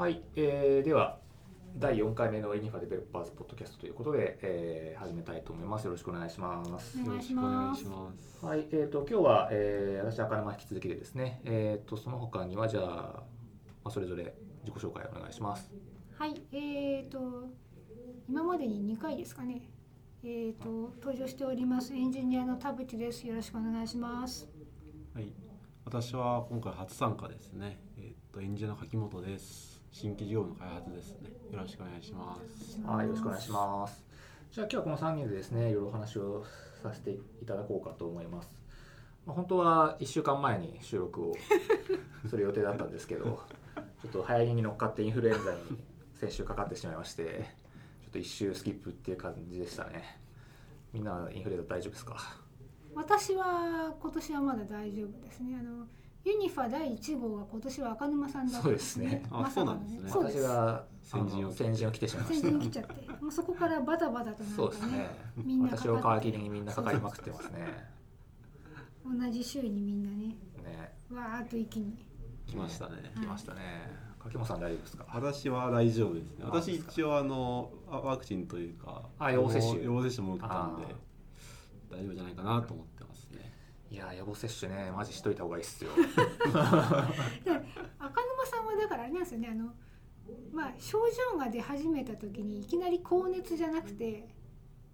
はい、えーでは第4回目のイニファデベロッパーズポッドキャストということで、えー始めたいと思います。よろしくお願いします。よろしくお願いします。はい、えー、と今日は、えー私赤沼引き続きでですね、えー、とその他にはじゃあ、まあ、それぞれ自己紹介お願いします。はい、えーと今までに2回ですかね。えーと登場しておりますエンジニアの田淵です。よろしくお願いします。はい、私は今回初参加ですね。えっ、とエンジニアの柿本です。新規事業の開発ですね。よろしくお願いします。はい、よろしくお願いします。じゃあ今日はこの3人でですね、いろいろお話をさせていただこうかと思います。まあ、本当は1週間前に収録をする予定だったんですけど、ちょっと流行りに乗っかってインフルエンザに先週かかってしまいまして、ちょっと1週スキップっていう感じでしたね。みんなインフルエンザ大丈夫ですか？私は今年はまだ大丈夫ですね。あのユニファ第1号が今年は赤沼さんだったんですね。そうですねあまそうなんですねそうです。私があ先陣をの先陣を来てしまいました先陣。に来ちゃって、もうそこからバタバタとなんかねそうですね。みんなか私を皮切りにみんなかかりまくってますね。同じ週にみんなね、ね、わーっと一気に。来ましたね。来ましたね。柿本さん大丈夫ですか？私は大丈夫ですね。あ私一応あのあワクチンというか、あ予防接種予防接種も受けたんであ大丈夫じゃないかなと思って。いや予防接種ねマジしといた方がいいっすよ。で赤沼さんはだからあれなんですよねあのまあ症状が出始めた時にいきなり高熱じゃなくて、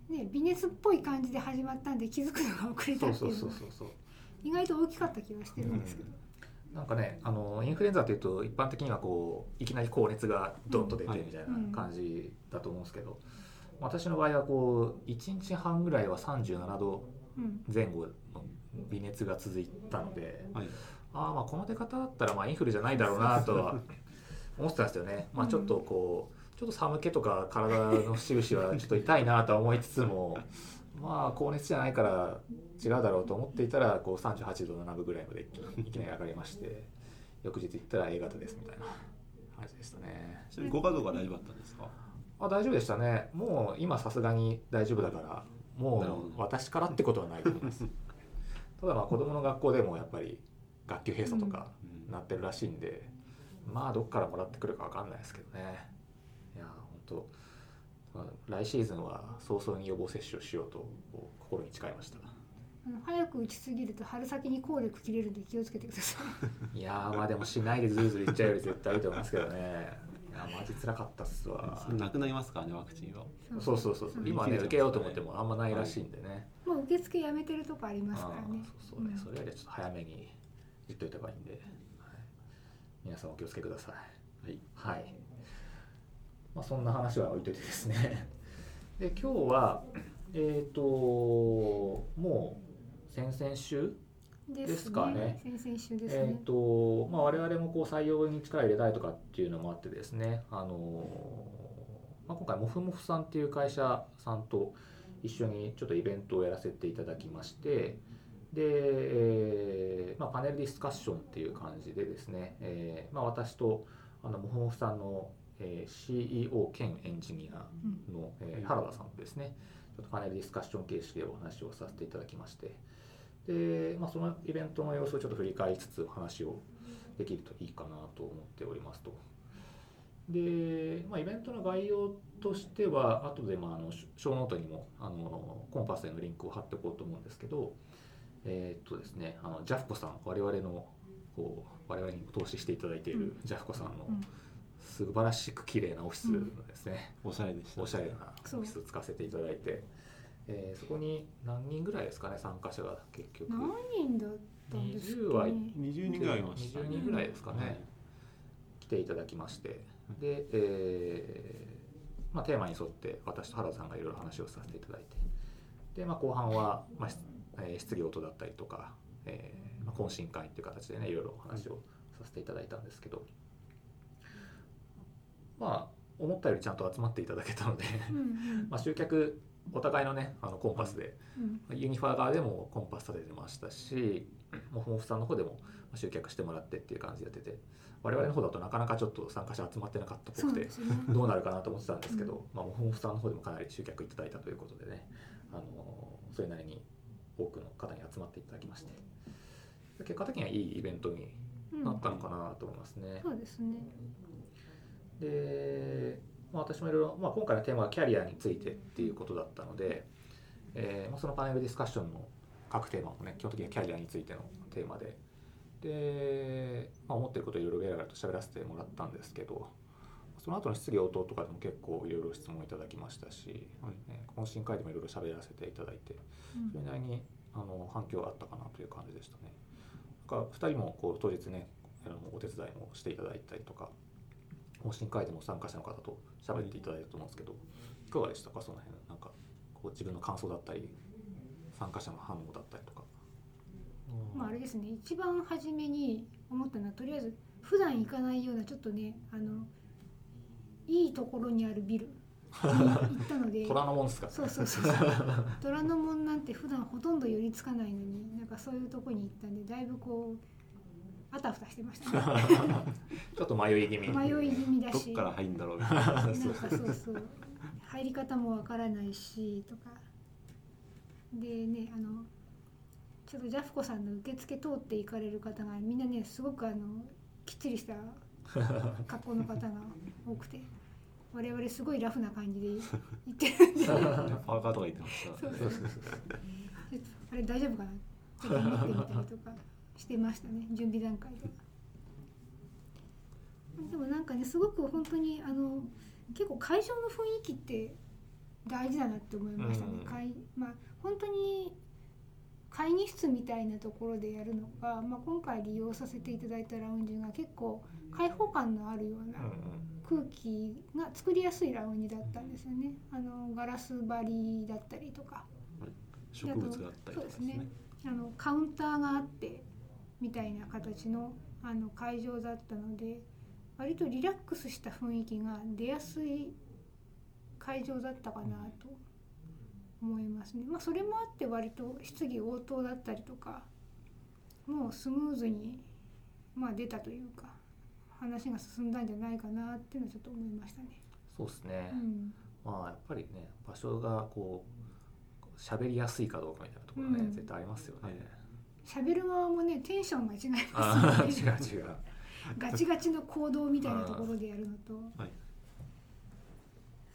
ね、微熱っぽい感じで始まったんで気づくのが遅れたそうっていううのがそそうそうそう。意外と大きかった気がしてるんですけど、なんかねあのインフルエンザっていうと一般的にはこういきなり高熱がドンと出てうんみたいな感じだと思うんですけど、私の場合はこう1日半ぐらいは37度うん前後の微熱が続いたので。はい。ああまあこの出方だったらまあインフルじゃないだろうなとは 思ってたんですよね。まあちょっとこうちょっと寒気とか体の節々はちょっと痛いなとは思いつつもまあ高熱じゃないから違うだろうと思っていたらこう38度7分ぐらいまでいきなり上がりまして翌日行ったら A 型ですみたいな感じでしたね。ちなみにご家族は大丈夫だったんですか？あ大丈夫でしたね。もう今さすがに大丈夫だからもう私からってことはないと思います。ただまあ子供の学校でもやっぱり学級閉鎖とか、うん。なってるらしいんでまあどっからもらってくるかわかんないですけどね。いや本当、まあ来シーズンは早々に予防接種をしようと心に誓いました。早く打ちすぎると春先に効力切れるんで気をつけてください。いやーまあでもしないでずるずるいっちゃうより絶対いいと思いますけどね。いやマジ辛かったっすわ。それなくなりますか？らねワクチンは。そうそうそう。そう今ね受けようと思ってもあんまないらしいんでね、もう受付やめてるとこありますあからね。ーそうそうね、う。ん。それよりはちょっと早めに言っといた方がいいんで、はい、皆さんお気をつけください。はい。はい。まあ、そんな話は置いといてですね。で、今日は、えっ、と、もう先々週、でですかね。えっ、ね、と、まあ、我々もこう採用に力入れたいとかっていうのもあってですね、あのまあ、今回、もふもふさんっていう会社さんと一緒にちょっとイベントをやらせていただきまして、で、えーまあ、パネルディスカッションっていう感じでですね、えーまあ、私とあのもふもふさんの、えー CEO 兼エンジニアの、えー原田さんとですねちょっとパネルディスカッション形式でお話をさせていただきましてで、まあ、そのイベントの様子をちょっと振り返りつつお話をできるといいかなと思っておりますと。で、まあ、イベントの概要としては後でまああのショーノートにもあのコンパスへのリンクを貼っておこうと思うんですけどえーっとですねあのジャフコさん我々のこう我々に投資していただいているジャフコさんのうん。素晴らしく綺麗なオフィスですね、おしゃれでした。おしゃれなオフィスを使わせていただいて、えーそこに何人ぐらいですかね参加者が結局。何人だったんです20はかね。二十人ぐらいいました、20人ぐらいですかね、来ていただきまして。で、えーまあ、テーマに沿って私と原田さんがいろいろ話をさせていただいて。で、まあ、後半は、まあしえー質疑応答だったりとか、えーまあ、懇親会っていう形でねいろいろお話をさせていただいたんですけど。まあ思ったよりちゃんと集まっていただけたので。まあ集客お互いのねあのコンパスでうん。ユニファー側でもコンパス立ててましたし、モフモフさんの方でも集客してもらってっていう感じでやってて、我々の方だとなかなかちょっと参加者集まってなかったっぽくてね。どうなるかなと思ってたんですけど、まあ、モフモフさんの方でもかなり集客いただいたということでね、あのそれなりに多くの方に集まっていただきまして、結果的にはいいイベントにうんなったのかなと思いますね。そうですね。で、まあ、私もいろいろ、まあ、今回のテーマはキャリアについてっていうことだったので、えーまあ、そのパネルディスカッションの各テーマもね基本的にはキャリアについてのテーマでで、まあ、思ってることをいろいろベラベラと喋らせてもらったんですけどその後の質疑応答とかでも結構いろいろ質問いただきましたし、ね、懇親会でもいろいろ喋らせていただいてそれなりにあの反響があったかなという感じでしたね。なんか2人もこう当日ねあのお手伝いもしていただいたりとか懇親会でも参加者の方と喋っていただいたと思うんですけどいかがでしたかその辺なんかこう自分の感想だったり参加者の反応だったりとか。まあ、あれですね一番初めに思ったのはとりあえず普段行かないようなちょっとねあのいいところにあるビルに行ったので虎ノ門ですか、そうそうそうそう虎ノ門なんて普段ほとんど寄りつかないのになんかそういうとこに行ったんでだいぶこうあたふたしてました。ね ちょっと迷い気味。迷い気味だし。どっから入るんだろうみたいな。なんかそうそう入り方もわからないしとか。でねあのちょっとジャフコさんの受付通って行かれる方がみんなねすごくあのきっちりした 格好の方が多くて。我々すごいラフな感じで 行ってるんで。パーカーとか言ってました。そうそうそうあれ大丈夫かな？ちょっと思ってみたりとかしてましたね準備段階ででもなんかねすごく本当にあの結構会場の雰囲気って大事だなって思いましたね、うん。会まあ本当に会議室みたいなところでやるのか、まあ、今回利用させていただいたラウンジが結構開放感のあるような空気が作りやすいラウンジだったんですよね。あのガラス張りだったりとか。植物があったりとかね。そうですね。あのカウンターがあってみたいな形のあの会場だったので割とリラックスした雰囲気が出やすい会場だったかなと思いますね。まあ、それもあって割と質疑応答だったりとかもうスムーズに、まあ、出たというか話が進んだんじゃないかなっていうのはちょっと思いましたね。そうですね、うんまあやっぱりね場所がこう喋りやすいかどうかみたいなところがね、うん絶対ありますよね、はい喋る側もねテンションが違いますよね。違う違う。ガチガチの行動みたいなところでやるのと、はい。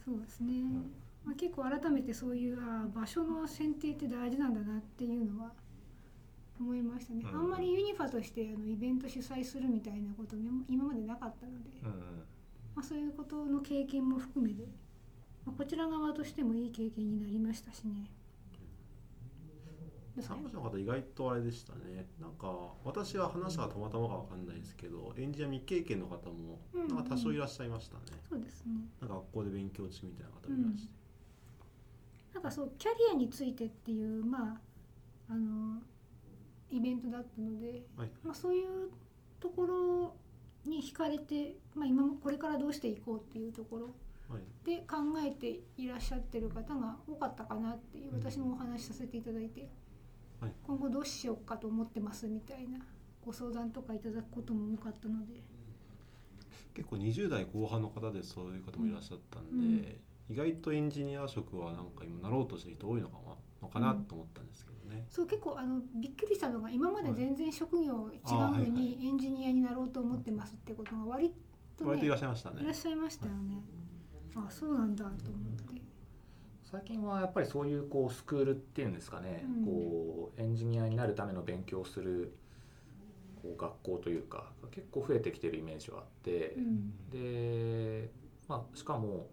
そうですね、まあ、結構改めてそういうあー場所の選定って大事なんだなっていうのは思いましたね、うん。あんまりユニファとしてあのイベント主催するみたいなことも今までなかったので、うんうん。まあ、そういうことの経験も含めて、まあ、こちら側としてもいい経験になりましたしね。参加者の方意外とあれでしたね。なんか私は話がたまたまかわかんないですけどエンジニア未経験の方もうんうんなんか多少いらっしゃいましたね、そうですね。なんか学校で勉強中みたいな方もいらして、なんかそうキャリアについてっていうまああのイベントだったので、はい。まあ、そういうところに惹かれて、まあ、今もこれからどうしていこうっていうところはい。で考えていらっしゃってる方が多かったかなっていう私もお話しさせていただいて、はい。今後どうしようかと思ってますみたいなご相談とかいただくことも多かったので。結構20代後半の方でそういう方もいらっしゃったんで、意外とエンジニア職はなんか今なろうとしてる人多いのかなのかなと思ったんですけどね、そう結構あのびっくりしたのが今まで全然職業違うのにエンジニアになろうと思ってますってことが割とね割といらっしゃいましたね。いらっしゃいましたよね。あそうなんだと思って。最近はやっぱりそういうこうスクールっていうんですかね、うん。こうエンジニアになるための勉強をするこう学校というか結構増えてきてるイメージはあって、うん。で、まあ、しかも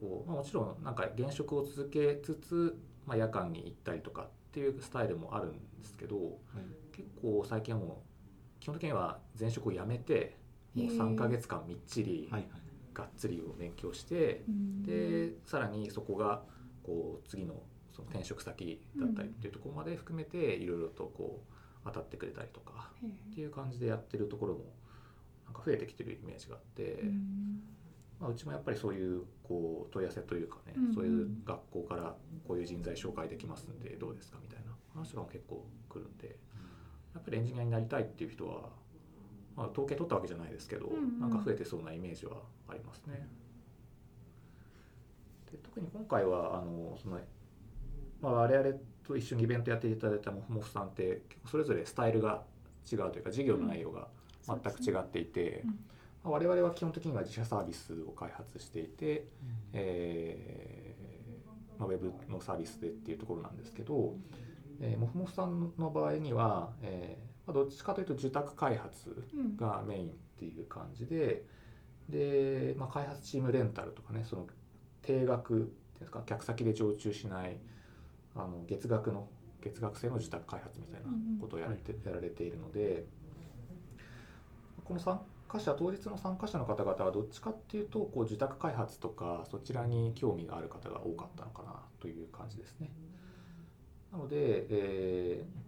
こう、まあ、もちろんなんか現職を続けつつ、まあ、夜間に行ったりとかっていうスタイルもあるんですけどはい結構最近はもう基本的には前職を辞めてもうへー3ヶ月間みっちりはいはいがっつりを勉強して、うん。でさらにそこがこう次のその転職先だったりっていうところまで含めていろいろとこう当たってくれたりとかへっていう感じでやってるところもなんか増えてきてるイメージがあって、えうん。まあ、うちもやっぱりそういうこう問い合わせというかね、うん。うんそういう学校からこういう人材紹介できますんでどうですかみたいな話が結構来るんでやっぱりエンジニアになりたいっていう人は、まあ、統計取ったわけじゃないですけど、うんうん。なんか増えてそうなイメージはありますね。で特に今回はあのその、まあ、我々と一緒にイベントやっていただいたモフモフさんって結構それぞれスタイルが違うというか授業の内容が全く違っていて、うん。まあ我々は基本的には自社サービスを開発していて、えーまあ、ウェブのサービスでっていうところなんですけど、えー、モフモフさんの場合には、えどっちかというと受託開発うん。がメインっていう感じでで、まあ、開発チームレンタルとかねその定額っていうんですか客先で常駐しないあの月額の月額制の受託開発みたいなことをやられて,、やられているのでこの参加者当日の参加者の方々はどっちかっていうとこう受託開発とかそちらに興味がある方が多かったのかなという感じですね。なので、えー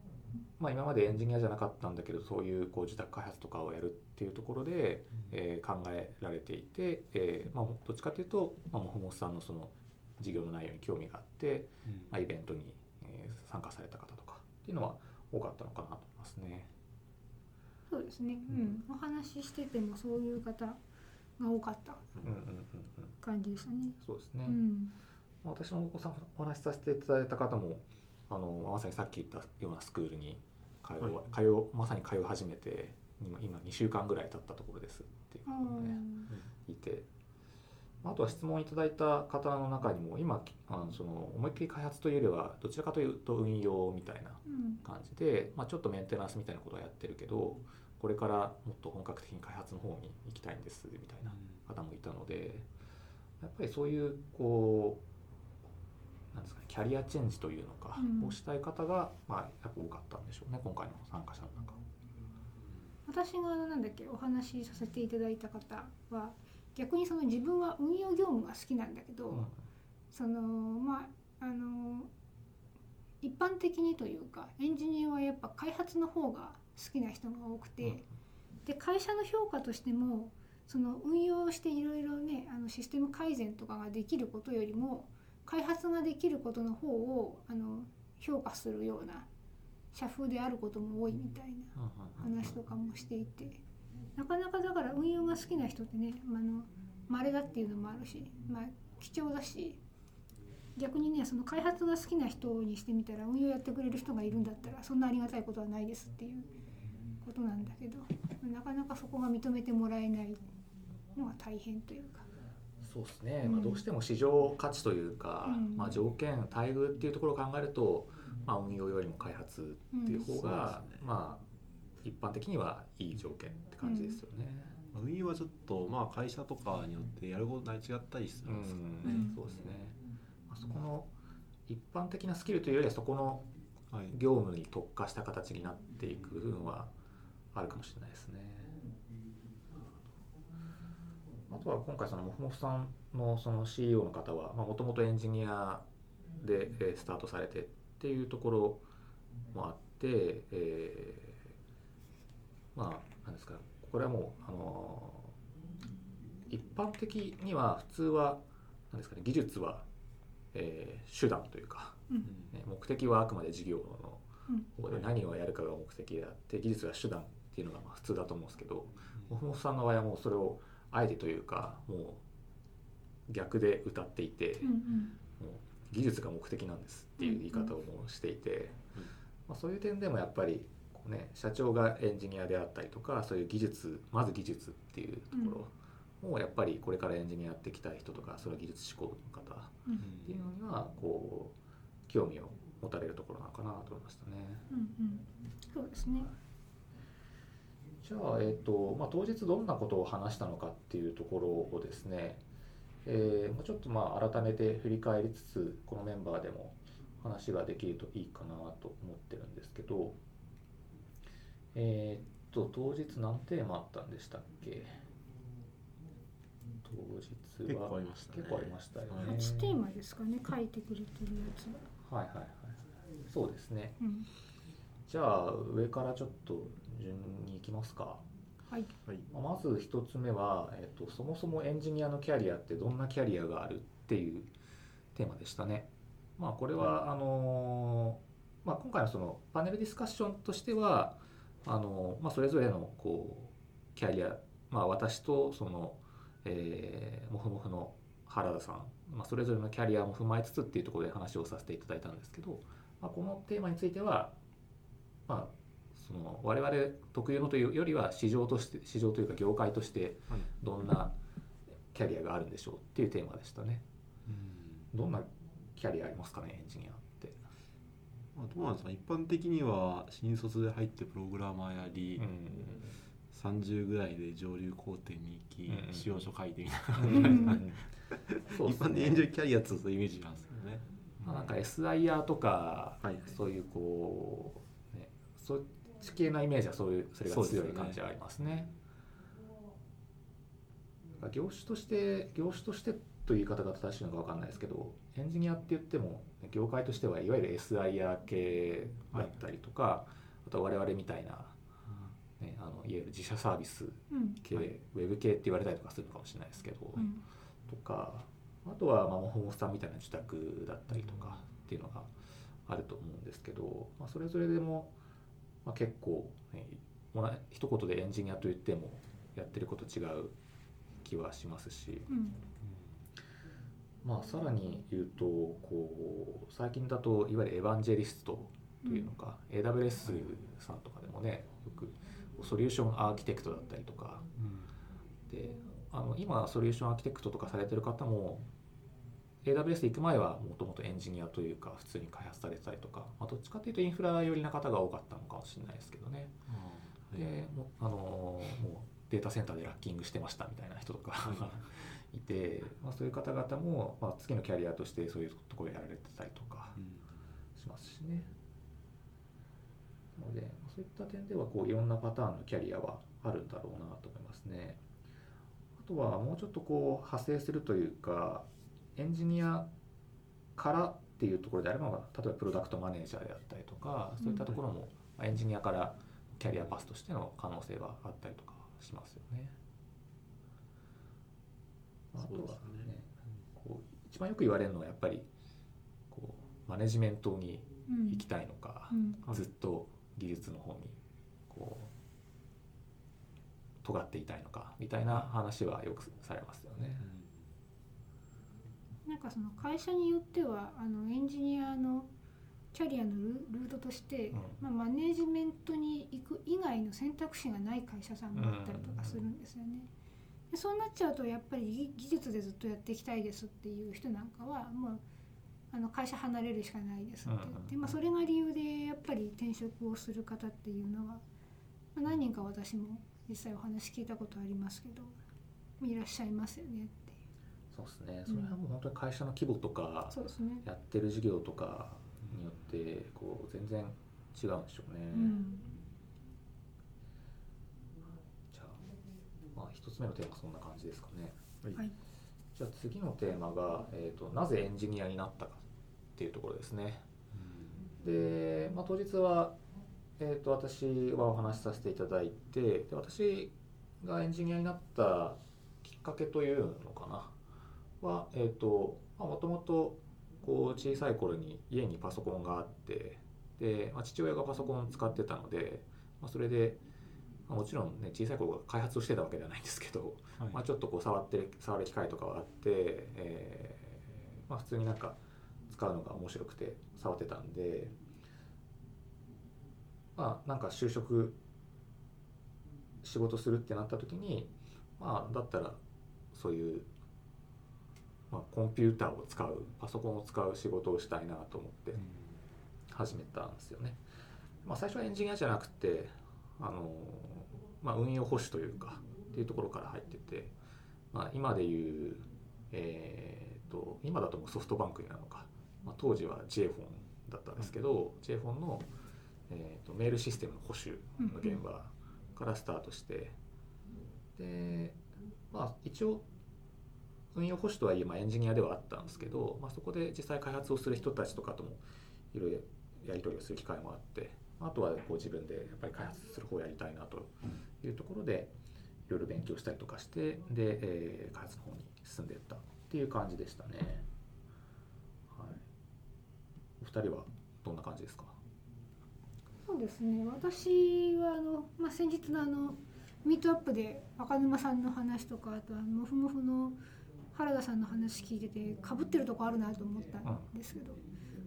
まあ、今までエンジニアじゃなかったんだけどそういうこう受託開発とかをやるっていうところで、えー考えられていて、えーまあ、どっちかというと、まあ、もふもふさんのその事業の内容に興味があって、まあ、イベントに、えー参加された方とかっていうのは多かったのかなと思いますね。そうですね、うん、お話ししててもそういう方が多かったうんうんうんうん、感じでしたね。そうですね、うん、まあ私もお子さんお話しさせていただいた方もあのまさにさっき言ったようなスクールに通う、は通うまさに通い始めて今今2週間ぐらい経ったところですっていうあ方がねいて。あとは質問いただいた方の中にも今あのその思いっきり開発というよりはどちらかというと運用みたいなうん。感じで、まあ、ちょっとメンテナンスみたいなことをやってるけどこれからもっと本格的に開発の方に行きたいんですみたいな方もいたのでやっぱりそういうこうなんですかねキャリアチェンジというのか、うん。をしたい方が、まあ、やっぱ多かったんでしょうね今回の参加者の中。私がなんだっけお話しさせていただいた方は逆にその自分は運用業務が好きなんだけど、うん。そのまああの一般的にというかエンジニアはやっぱ開発の方が好きな人が多くて、で会社の評価としてもその運用していろいろねあのシステム改善とかができることよりも開発ができることの方をあの評価するような社風であることも多いみたいな話とかもしていてなかなかだから運用が好きな人ってねまああの稀だっていうのもあるし、まあ、貴重だし逆にねその開発が好きな人にしてみたら運用やってくれる人がいるんだったらそんなありがたいことはないですっていうことなんだけどなかなかそこが認めてもらえないのが大変というか。そうですね、うん。まあ、どうしても市場価値というか、うん。まあ、条件待遇っていうところを考えると、まあ、運用よりも開発っていう方が、うんね。まあ一般的にはいい条件って感じですよね。運用はちょっとまあ会社とかによってやること違ったりすうんるんですけどね、うん。そうですね。まあ、そこの一般的なスキルというよりはそこのはい。業務に特化した形になっていく部分はあるかもしれないですね。あとは今回そのモフモフさんのその CEO の方はもともとエンジニアでえースタートされてっていうところもあって、えーまあなんですかこれはもうあのー一般的には普通はなんですかね技術は、えー手段というか、うん。ね、目的はあくまで事業の何をやるかが目的であって技術が手段っていうのがまあ普通だと思うんですけどモフモフさんの場合はもうそれをあえてというかもう逆で歌っていて、うんうん。もう技術が目的なんですっていう言い方をもうしていて、うん。まあ、そういう点でもやっぱりこう、ね、社長がエンジニアであったりとかそういう技術まず技術っていうところもやっぱりこれからエンジニアやっていきたい人とかそれは技術志向の方うん。っていうのにはこう興味を持たれるところなのかなと思いましたね。うんうん。そうですね。じゃあ、えーとまあ、当日どんなことを話したのかっていうところをですね、えーもうちょっとまあ改めて振り返りつつこのメンバーでも話ができるといいかなと思ってるんですけどえー、と当日何テーマあったんでしたっけ？当日結構あはりましたね。結構ありましたよね。はい8テーマですかね書いてくれてるやつ。は。はいはいはい。そうですね。うん。じゃあ上からちょっと順に行きますかはい。はいまず一つ目は、えっとそもそもエンジニアのキャリアってどんなキャリアがあるっていうテーマでしたね。まあ、これはあのーまあ、今回のそのパネルディスカッションとしてはあのーまあ、それぞれのこうキャリア、まあ、私とその、えー、モフモフの原田さん、まあ、それぞれのキャリアも踏まえつつっていうところで話をさせていただいたんですけど、まあ、このテーマについては、まあ、その我々特有のというよりは市場として市場というか業界としてはい。どんなキャリアがあるんでしょうっていうテーマでしたね。どんなキャリアありますかねエンジニアって、まあ、どうなんですか一般的には新卒で入ってプログラマーやり、30ぐらいで上流工程に行き、うん。使用書書いてみたいうん。そう一般でエンジニアキャリアっていうとイメージなんですよね。まあ、なんか SIR とか、はいはい。そういうこう、ね、そっち系なイメージはそういうそれが強い感じはありますね。業種として業種としてという言い方が正しいのか分かんないですけどエンジニアって言っても業界としてはいわゆる SIR 系だったりとか、あと我々みたいな、ね、あのいわゆる自社サービスうん系、ウェブ系って言われたりとかするのかもしれないですけど、うんとかあとはまあモフモフさんみたいな自宅だったりとかっていうのがあると思うんですけど、まあ、それぞれでも、まあ、結構、ね、一言でエンジニアといってもやってること違う気はしますし、うん。まあ、さらに言うとこう最近だといわゆるエヴァンジェリストというのか、AWS さんとかでもねよくソリューションアーキテクトだったりとか。であの今ソリューションアーキテクトとかされてる方も AWS 行く前はもともとエンジニアというか普通に開発されてたりとか、まあ、どっちかというとインフラ寄りな方が多かったのかもしれないですけどね、でもうあのもうデータセンターでラッキングしてましたみたいな人とか いて、まあ、そういう方々も、まあ、次のキャリアとしてそういうところやられてたりとかしますしね。なのでそういった点ではこういろんなパターンのキャリアはあるんだろうなと思いますね。あとはもうちょっとこう派生するというかエンジニアからっていうところであれば例えばプロダクトマネージャーであったりとかそういったところもまあエンジニアからキャリアパスとしての可能性はあったりとかしますよね。あとはそうですね。ねこう一番よく言われるのはやっぱりこうマネジメントにうん。行きたいのか、うん。ずっと技術の方にこう尖っていたいのかみたいな話はよくされますよね。なんかその会社によってはあのエンジニアのキャリアのルルートとして、うん。まあ、マネージメントに行く以外の選択肢がない会社さんもあったりとかするんですよね。でそうなっちゃうとやっぱり技技術でずっとやっていきたいですっていう人なんかはもうあの会社離れるしかないですって。言って、うん。まあ、それが理由でやっぱり転職をする方っていうのは、まあ、何人か私も実際お話聞いたことありますけどいらっしゃいますよねそうですね。それはもう本当に会社の規模とか、そうですね。やってる事業とかによってこう全然違うんでしょうね。うんじゃあ、まあ一つ目のテーマはそんな感じですかね。はいじゃあ次のテーマが、えー、となぜエンジニアになったかっていうところですね。で、まあ、当日は、えー、と私はお話しさせていただいてで私がエンジニアになったきっかけというのかなはえっ、ともともとこう小さい頃に家にパソコンがあってで、まあ、父親がパソコンを使ってたので、まあ、それで、まあもちろんね小さい頃開発をしてたわけではないんですけど、はい。まあ、ちょっとこう触ってる触る機会とかはあって、えーまあ、普通になんか使うのが面白くて触ってたんでまあなんか就職仕事するってなった時にまあだったらそういう、まあ、コンピューターを使うパソコンを使う仕事をしたいなと思って始めたんですよね。まあ、最初はエンジニアじゃなくてあの、まあ、運用保守というかっていうところから入ってて、まあ、今でいう、えー、と今だともうソフトバンクになるのか、まあ、当時は J フォンだったんですけど、J フォンの、えー、とメールシステムの保守の現場からスタートしてでまあ一応運用保守とはいえ、ま、エンジニアではあったんですけど、まあ、そこで実際開発をする人たちとかともいろいろやり取りをする機会もあってあとはこう自分でやっぱり開発する方をやりたいなというところでいろいろ勉強したりとかしてで、えー開発の方に進んでいったっていう感じでしたね。はい、お二人はどんな感じですか？そうですね。私はあの、まあ、先日のあのミートアップで赤沼さんの話とかあとはモフモフの原田さんの話聞いててかぶってるとこあるなと思ったんですけど、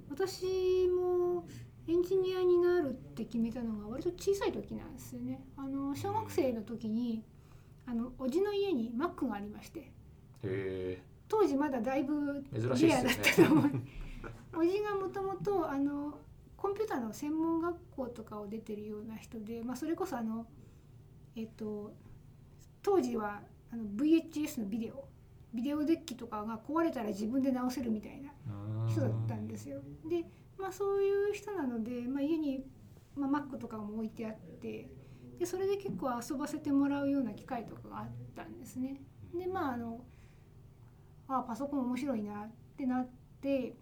私もエンジニアになるって決めたのが割と小さい時なんですよね。あの小学生の時にあのおじの家に Mac がありましてへ当時まだだいぶレアだったと思う。おじがもともとあのコンピューターの専門学校とかを出てるような人で、まあ、それこそあのえっと当時はあの VHS のビデオビデオデッキとかが壊れたら自分で直せるみたいな人だったんですよ。で、まあ、そういう人なので、まあ、家に、まあ、Mac とかも置いてあってでそれで結構遊ばせてもらうような機会とかがあったんですね。でまああのあパソコン面白いなってなって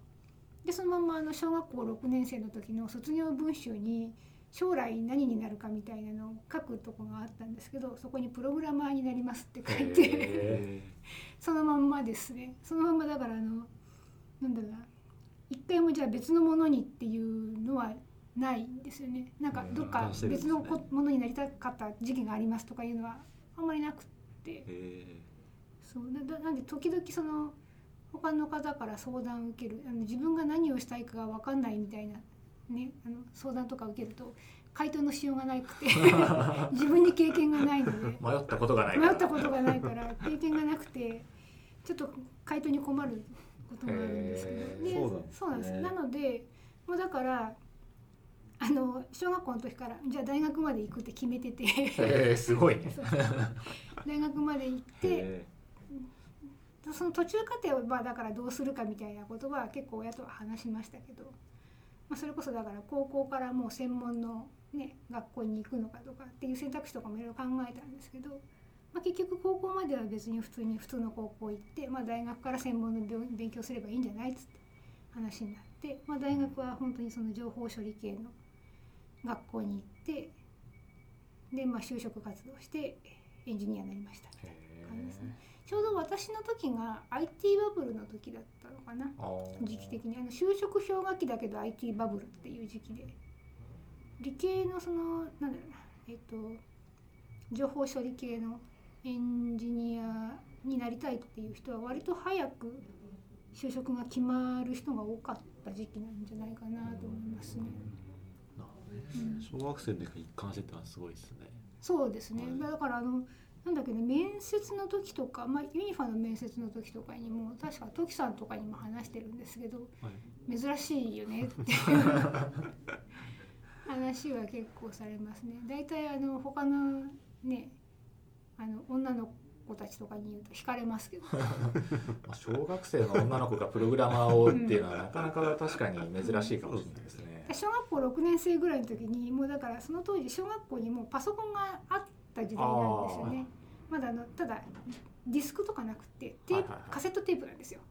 でそのままあの小学校6年生の時の卒業文集に将来何になるかみたいなのを書くとこがあったんですけどそこにプログラマーになりますって書いてへ そのまんまですね。そのまんまだからあのなんだろうな。一回もじゃあ別のものにっていうのはないんですよね。なんかどっかうん別のこものになりたかった時期がありますとかいうのはあんまりなくって。えそう。なんで時々その他の方から相談を受ける。あの自分が何をしたいかが分かんないみたいな、ね、あの相談とか受けると回答のしようがなくて 自分に経験がないので迷ったことがないから。迷ったことがないから経験がなくてちょっと回答に困ることがあるんですけど、へー。でそうなんですね。そうなんです。なのでもうだからあの小学校の時からじゃあ大学まで行くって決めててへえすごいね。大学まで行ってえその途中過程をまあだからどうするかみたいなことは結構親とは話しましたけど、まあ、それこそだから高校からもう専門の、ね、学校に行くのかとかっていう選択肢とかもいろいろ考えたんですけど、まあ、結局高校までは別に普通に普通の高校行って、まあ、大学から専門の勉強すればいいんじゃないっつって話になって、まあ、大学は本当にその情報処理系の学校に行ってで、まあ、就職活動してエンジニアになりました。へ感じですねちょうど私の時が IT バブルの時だったのかな時期的に。あの就職氷河期だけど IT バブルっていう時期で。理系のそのなんだろうな。えっ、と情報処理系のエンジニアになりたいっていう人は割と早く就職が決まる人が多かった時期なんじゃないかなと思いますね。うん。小学生の時一貫してってのはすごいですね。そうですね、はい。だからあのなんだっけね面接の時とか、まあ、ユニファの面接の時とかにも確かトキさんとかにも話してるんですけどはい。珍しいよねっていう話は結構されますね。大体あの他のねあの女の子たちとかに言うと惹かれますけど。まあ小学生の女の子がプログラマーをっていうのはなかなか確かに珍しいかもしれないですね。小学校6年生ぐらいの時にもうだからその当時小学校にもうパソコンがあった時代なんですよね。まだあのただディスクとかなくてテープ、カセットテープなんですよ。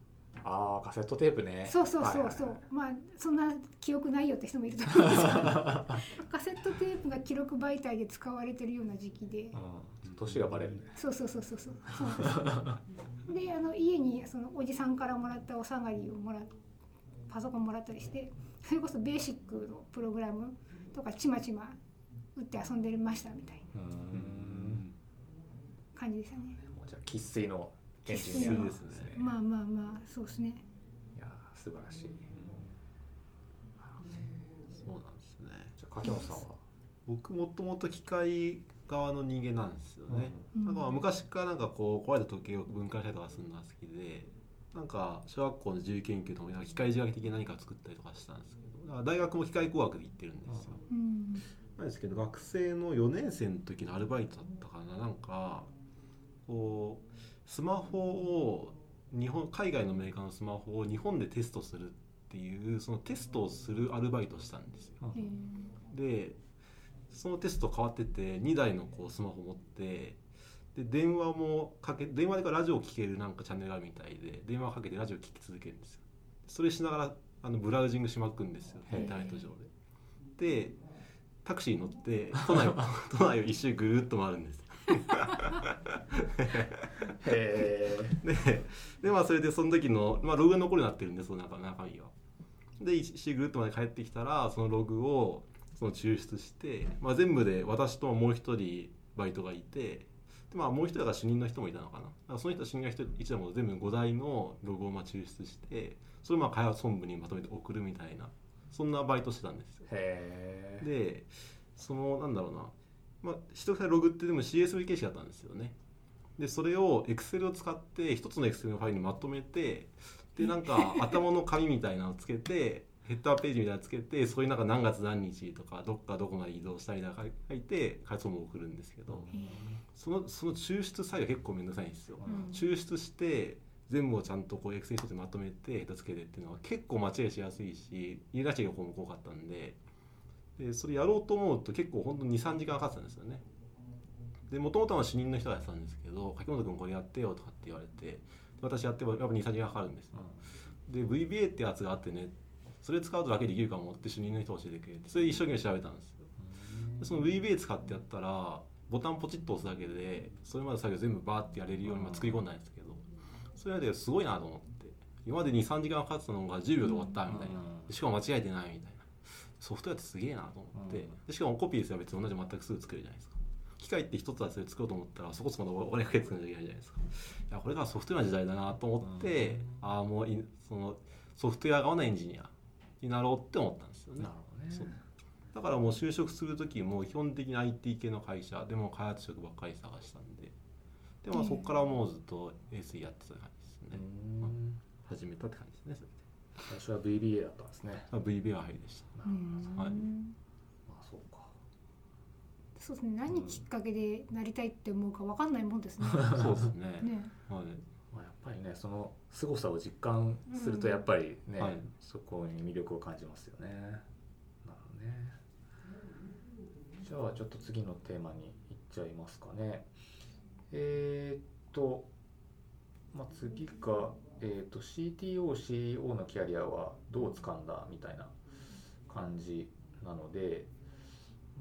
ああカセットテープね。そうそうそうそう、まあそんな記憶ないよって人もいると思うんですけど。カセットテープが記録媒体で使われてるような時期で。うん。年がバレるね。そうそうそうそうそう。であの家にそのおじさんからもらったお下がりをもらっパソコンもらったりしてそれこそベーシックのプログラムとかちまちま打って遊んでましたみたいな感じでしたね。もうじゃあ生粋のエンジニア生粋ですね。まあまあまあそうですね。いやー素晴らしい。そうなんですね。じゃあ柿本さんは？僕もともと機械側の人間なんですよね、うん。なんかまあ昔からなんかこう壊れた時計を分解したりとかするのが好きでなんか小学校の自由研究とも機械自学的に何か作ったりとかしたんですけど大学も機械工学で行ってるんですよ、うん。なんですけど学生の4年生の時のアルバイトだったかな。なんかこうスマホを日本海外のメーカーのスマホを日本でテストするっていうそのテストをするアルバイトをしたんですよ。えー。でそのテスト変わってて2台のこうスマホ持ってで電話もかけ電話でからラジオを聴けるなんかチャンネルがあるみたいで電話かけてラジオを聴き続けるんですよ。それしながらあのブラウジングしまくんですよインターネット上で。でタクシーに乗って都内を 都内を一周ぐるっと回るんですででまあそれでその時の、まあ、ログが残るようになってるんでその中中身がで一周ぐるっとまで帰ってきたらそのログをその抽出して、まあ、全部で私ともう一人バイトがいてで、まあ、もう一人が主任の人もいたのかなその人主任が一台も全部5台のログをまあ抽出してそれをまあ開発本部にまとめて送るみたいなそんなバイトしてたんですよでそのなんだろうな、まあ、一つログってでも CSV 形式だったんですよね。でそれを Excel を使って一つの Excel のファイルにまとめてでなんか 頭の紙みたいなのをつけてヘッダーページみたいなのつけてそれになんか何月何日とかどっかどこまで移動したみたいなの書いて回送も送るんですけどそのその抽出作業結構めんどくさいんですよ。うん。抽出して全部をちゃんとこうエクセル一つにまとめてヘッダーつけてっていうのは結構間違いしやすいし入れなきゃいけない方も多かったんででそれやろうと思うと結構本当に23時間かかってたんですよね。でもともとは主任の人がやってたんですけど柿本君これやってよとかって言われて私やってもやっぱ23時間かかるんです。よで VBA ってやつがあってねそれ使うと楽にできるかもって主任の人が教えてくれてそれで一生懸命調べたんですよ。でその VBA 使ってやったらボタンポチッと押すだけでそれまで作業全部バーってやれるようにまあ作り込んだんですけどそれですごいなと思って。今まで23時間かかってたのが10秒で終わったみたいな。でしかも間違えてないみたいなソフトウェアってすげえなと思って。でしかもコピーですら別に同じ全くすぐ作れるじゃないですか。機械って一つはそれ作ろうと思ったらそこそこのお金かけて作らなきゃいけないじゃないですか。いやこれがソフトウェアの時代だなと思って、うん。ああもういそのソフトウェア側のエンジニアになろうって思ったんですよね。なるほどね。だからもう就職する時も基本的に IT 系の会社でも開発職ばっかり探したんで。でもそこからもうずっと SE やってた感じですね、うん。始めたって感じですね最初は VBA だったんですね。VBA は入りでした。うん。はいまあそうか。そうですね。何きっかけでなりたいって思うかわかんないもんですね。そうですね。ね。はい。まあ、やっぱりねその凄さを実感するとやっぱりね、はい。そこに魅力を感じますよね。なるほどね。じゃあちょっと次のテーマに行っちゃいますかね。えーっと、まあ、次が、えー CTO、CEO のキャリアはどう掴んだみたいな感じなので、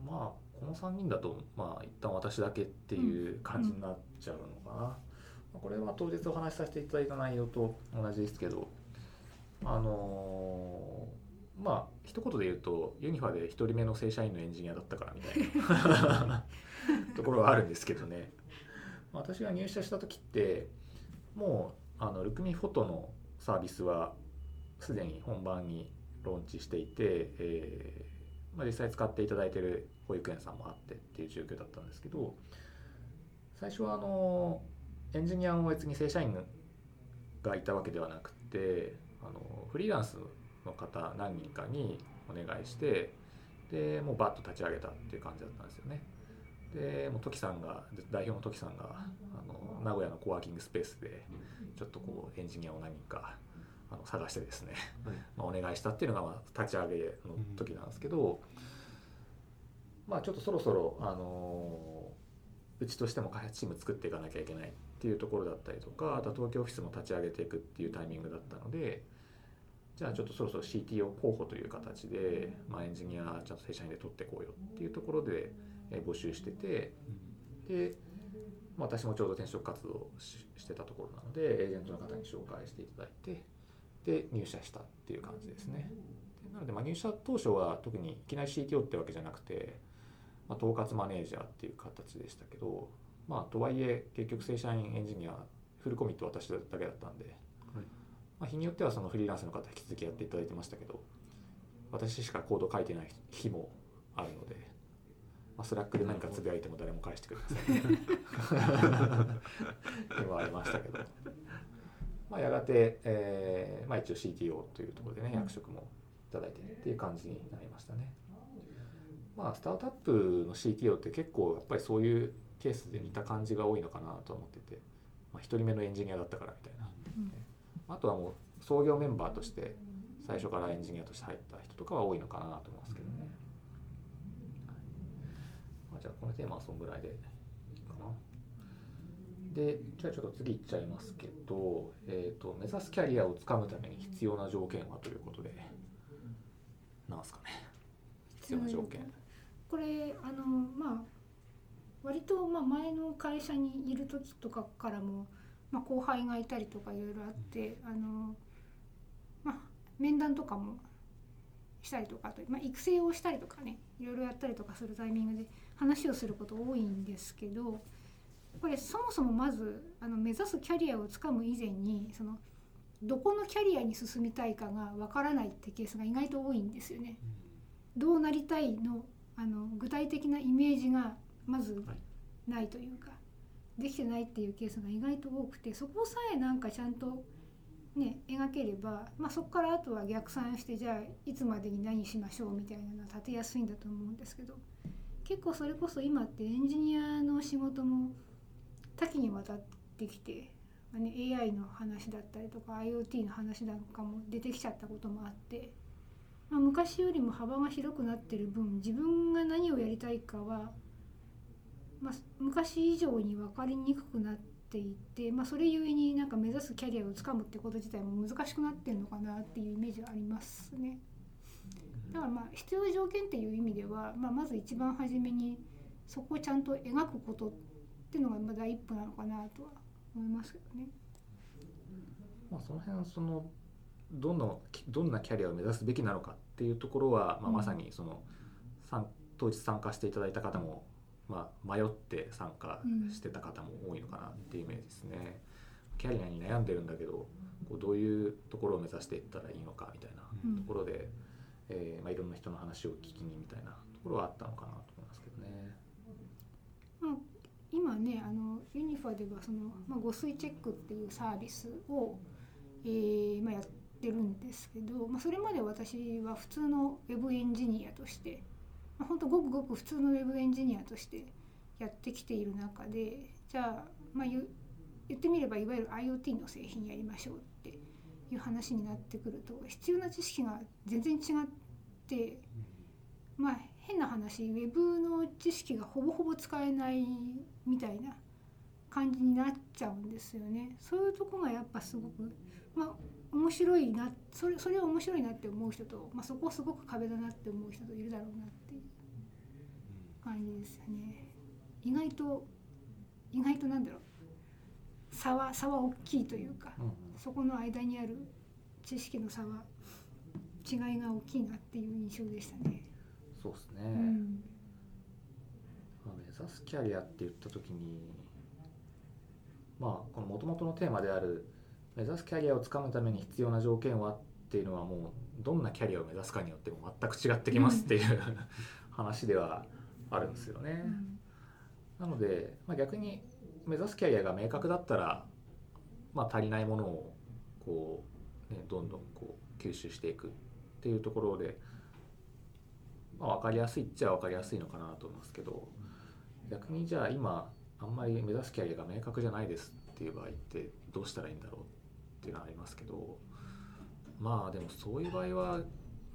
まあこの3人だとまあ一旦私だけっていう感じになっちゃうのかな。まあこれは当日お話しさせていただいた内容と同じですけどあのーまあ一言で言うとユニファで一人目の正社員のエンジニアだったからみたいな ところはあるんですけどね私が入社した時ってもうあのルクミフォトのサービスはすでに本番にローンチしていて、えーまあ、実際使っていただいてる保育園さんもあってっていう状況だったんですけど最初はあのエンジニアも別に正社員がいたわけではなくてあのフリーランスの方何人かにお願いしてでもうバッと立ち上げたっていう感じだったんですよね。でもうトキさんが代表のトキさんがあの名古屋のコワーキングスペースでちょっとこうエンジニアを何人かあの探してですね、はい。まあ、お願いしたっていうのがまあ立ち上げの時なんですけど、まあちょっとそろそろあのうちとしても開発チーム作っていかなきゃいけないっていうところだったりとかあとは東京オフィスも立ち上げていくっていうタイミングだったのでじゃあちょっとそろそろ CTO 候補という形で、まあ、エンジニアちゃんと正社員で取っていこうよっていうところで、えー募集しててで、まあ、私もちょうど転職活動をししてたところなのでエージェントの方に紹介していただいてで入社したっていう感じですね。でなのでまあ入社当初は特にいきなり CTO ってわけじゃなくて、まあ、統括マネージャーっていう形でしたけど、まあ、とはいえ結局正社員エンジニアフルコミット私だけだったんで、まあ、日によってはそのフリーランスの方引き続きやっていただいてましたけど私しかコード書いてない日もあるので、まあ、スラックで何かつぶやいても誰も返してくれません。っていうのはありましたけど、まあ、やがて、えーまあ、一応 CTO というところでね役職もいただいてっていう感じになりましたね。まあ、スタートアップの CTO って結構やっぱりそういうケースで似た感じが多いのかなと思ってて、まあ、1人目のエンジニアだったからみたいな、うん。あとはもう創業メンバーとして最初からエンジニアとして入った人とかは多いのかなと思いますけどね、まじゃあこのテーマはそんぐらいでいいかな。でじゃあちょっと次いっちゃいますけど、えー、と目指すキャリアをつかむために必要な条件はということでなんすかね。必要な条件。これあのまあ割とまあ前の会社にいる時とかからも、まあ、後輩がいたりとかいろいろあってあの、まあ、面談とかもしたりとかあと、まあ、育成をしたりとかねいろいろやったりとかするタイミングで話をすること多いんですけどこれそもそもまずあの目指すキャリアをつかむ以前にそのどこのキャリアに進みたいかがわからないってケースが意外と多いんですよね。どうなりたいのあの具体的なイメージがまずないというか、できてないっていうケースが意外と多くてそこさえなんかちゃんとね描ければ、まあ、そこからあとは逆算してじゃあいつまでに何しましょうみたいなのは立てやすいんだと思うんですけど結構それこそ今ってエンジニアの仕事も多岐にわたってきて、まあね、AI の話だったりとか IoT の話なんかも出てきちゃったこともあって、まあ、昔よりも幅が広くなってる分自分が何をやりたいかは、まあ、昔以上に分かりにくくなっていて、まあ、それゆえになんか目指すキャリアをつかむってこと自体も難しくなってるのかなっていうイメージがありますね。だからまあ必要条件っていう意味では、まあ、まず一番初めにそこをちゃんと描くことっていうのがまあ第一歩なのかなとは思いますけどね。まあ、その辺そのどのどんなキャリアを目指すべきなのかっていうところは、まあ、うんまさにその、参当日参加していただいた方も、まあ、迷って参加してた方も多いのかなっていうイメージですね。キャリアに悩んでるんだけどこうどういうところを目指していったらいいのかみたいなうんところで、えーまあ、いろんな人の話を聞きにみたいなところはあったのかなと思いますけどね。まあ、今ねあのユニファではその、まあ、誤水チェックっていうサービスを、えーまあ、やってるんですけど、まあ、それまで私は普通のウェブエンジニアとして、まあ、本当ごくごく普通のウェブエンジニアとしてやってきている中でじゃあ、まあ、言言ってみればいわゆる IoT の製品やりましょうっいう話になってくると必要な知識が全然違ってまあ変な話ウェブの知識がほぼほぼ使えないみたいな感じになっちゃうんですよね。そういうとこがやっぱすごくまあ面白いなそれそれは面白いなって思う人と、まあ、そこはすごく壁だなって思う人といるだろうなっていう感じですよね。意外と意外となんだろう差は差は大きいというかそこの間にある知識の差は違いが大きいなっていう印象でしたね。そうですね、うんまあ、目指すキャリアって言った時にまあこの元々のテーマである目指すキャリアをつかむために必要な条件はっていうのはもうどんなキャリアを目指すかによっても全く違ってきますっていう話ではあるんですよね。うんなので、まあ、逆に目指すキャリアが明確だったら、まあ、足りないものをこう、ね、どんどんこう吸収していくっていうところで、まあ、分かりやすいっちゃ分かりやすいのかなと思いますけど逆にじゃあ今あんまり目指すキャリアが明確じゃないですっていう場合ってどうしたらいいんだろうっていうのはありますけどまあでもそういう場合は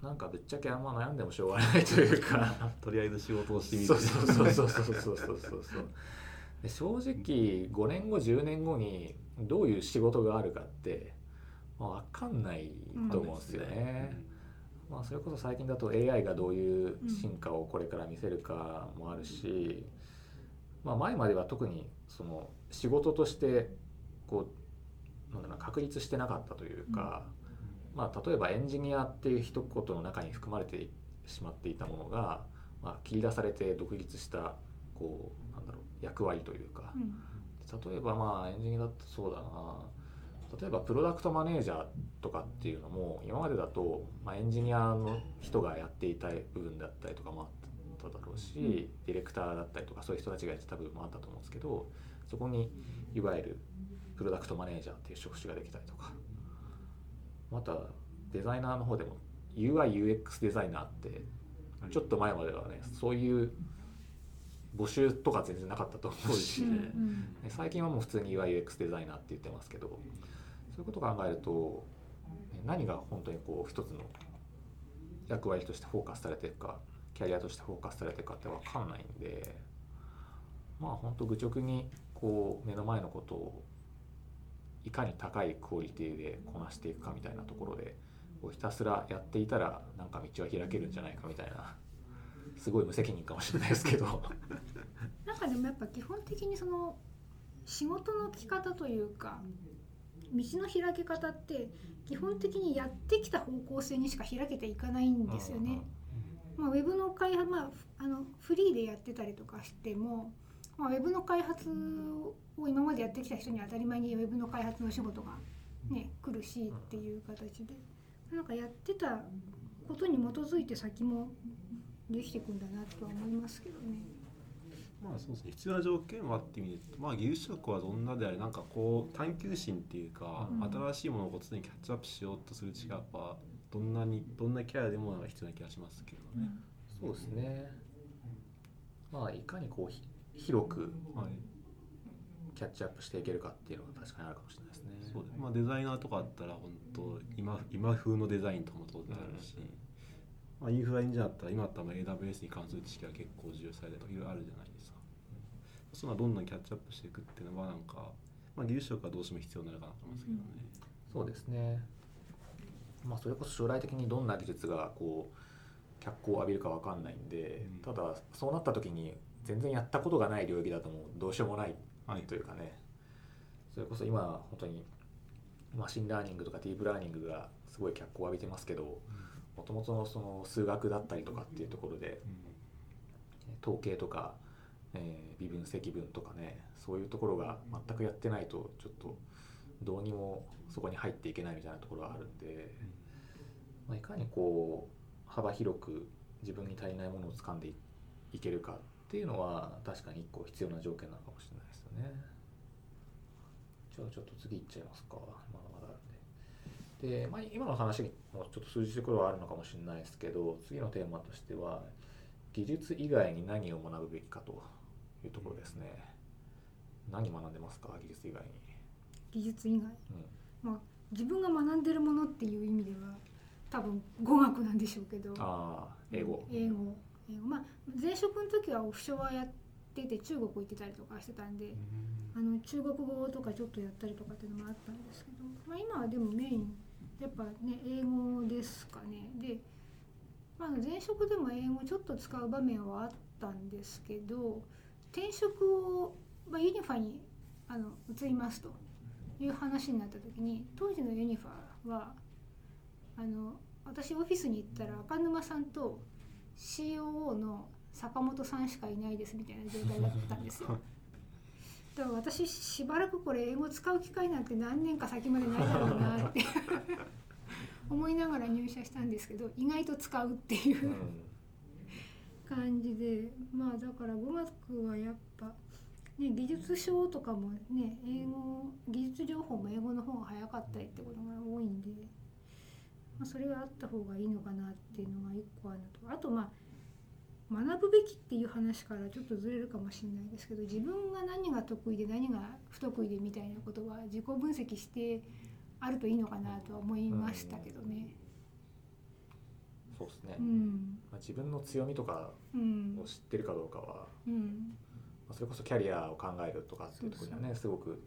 なんかぶっちゃけあんま悩んでもしょうがないというか とりあえず仕事をしてみる。そうそうそうそうそうそうそう。で正直5年後10年後にどういう仕事があるかって、まあ、分かんないと思うんですよね。まあ、それこそ最近だと AI がどういう進化をこれから見せるかもあるし、まあ、前までは特にその仕事としてこうなんだろうな確立してなかったというか、まあ、例えばエンジニアっていう一言の中に含まれてしまっていたものが、まあ、切り出されて独立したこうなんだろう役割というか。うん。例えばまあエンジニアだとそうだな。例えばプロダクトマネージャーとかっていうのも今までだと、まあ、エンジニアの人がやっていた部分だったりとかもあっただろうし、うん。ディレクターだったりとかそういう人たちがやってた部分もあったと思うんですけどそこにいわゆるプロダクトマネージャーっていう職種ができたりとか。またデザイナーの方でも UIUX デザイナーってちょっと前まではねそういう募集とか全然なかったと思うし、うん最近はもう普通に UIUX デザイナーって言ってますけどそういうことを考えるとね何が本当にこう一つの役割としてフォーカスされてるかキャリアとしてフォーカスされてるかって分かんないんでまあ本当愚直にこう目の前のことをいかに高いクオリティでこなしていくかみたいなところでこうひたすらやっていたらなんか道は開けるんじゃないかみたいなすごい無責任かもしれないですけど。なんかでもやっぱ基本的にその仕事の着方というか道の開け方って基本的にやってきた方向性にしか開けていかないんですよね。まあ、ウェブの開発、まあ、あのフリーでやってたりとかしても、まあ、ウェブの開発を今までやってきた人に当たり前にウェブの開発の仕事がね来るしっていう形で。なんかやってたことに基づいて先もできていくんだなとは思いますけどね。まあそうですね。必要な条件はって意味でまあ技術職はどんなであれなんかこう探求心っていうか、うん。新しいものをこう常にキャッチアップしようとする力はどんなにどんなキャラでもなんか必要な気がしますけどね。そうですね。まあいかにこうひ広くはい。キャッチアップしていけるかっていうのが確かにあるかもしれないですね。そうです。まあ、デザイナーとかあったら本当今今風のデザインとかも当然あるし、まあ、インフラエンジニアだったら今だったらまあ AWS に関する知識が結構重要されたりとかいろいろあるじゃないですか、そういうのはどんどんキャッチアップしていくっていうのはなんか、まあ、技術職はどうしても必要になるかなと思いますけどね、そうですね。まあそれこそ将来的にどんな技術がこう脚光を浴びるかわかんないんで、うん。ただそうなった時に全然やったことがない領域だともうどうしようもないはい。というかね。それこそ今本当にマシンラーニングとかディープラーニングがすごい脚光を浴びてますけどもともとのその数学だったりとかっていうところで統計とか、えー微分積分とかねそういうところが全くやってないとちょっとどうにもそこに入っていけないみたいなところがあるんで、まあ、いかにこう幅広く自分に足りないものを掴んでいいけるかっていうのは確かに一個必要な条件なのかもしれないですよね。じゃあちょっと次いっちゃいますか。まあで。で、まあ、今の話にもちょっと数字ところはあるのかもしれないですけど次のテーマとしては技術以外に何を学ぶべきかというところですね。何学んでますか？技術以外に、技術以外、うん、まあ、自分が学んでるものっていう意味では多分語学なんでしょうけど。ああ英語。英語。英語。まあ前職の時はオフショアやってて中国行ってたりとかしてたんで、あの中国語とかちょっとやったりとかっていうのもあったんですけど、まあ、今はでもメインやっぱね英語ですかねで、まあ、前職でも英語ちょっと使う場面はあったんですけど転職を、まあ、ユニファにあの移りますという話になった時に当時のユニファはあの私オフィスに行ったら赤沼さんと COO の坂本さんしかいないですみたいな状態だったんですよ。だから私しばらくこれ英語使う機会なんて何年か先までないだろうなって 思いながら入社したんですけど意外と使うっていううん。感じでまあだから語学はやっぱ、ね、技術書とかもね英語技術情報も英語の方が早かったりってことが多いんで、まあ、それがあった方がいいのかなっていうのが一個あるのとあとまあ学ぶべきっていう話からちょっとずれるかもしれないですけど自分が何が得意で何が不得意でみたいなことは自己分析してあるといいのかなとは思いましたけどね。そうですね、うんまあ、自分の強みとかうんを知ってるかどうかは、うんまあ、それこそキャリアを考えるとかっていうところにはねすごく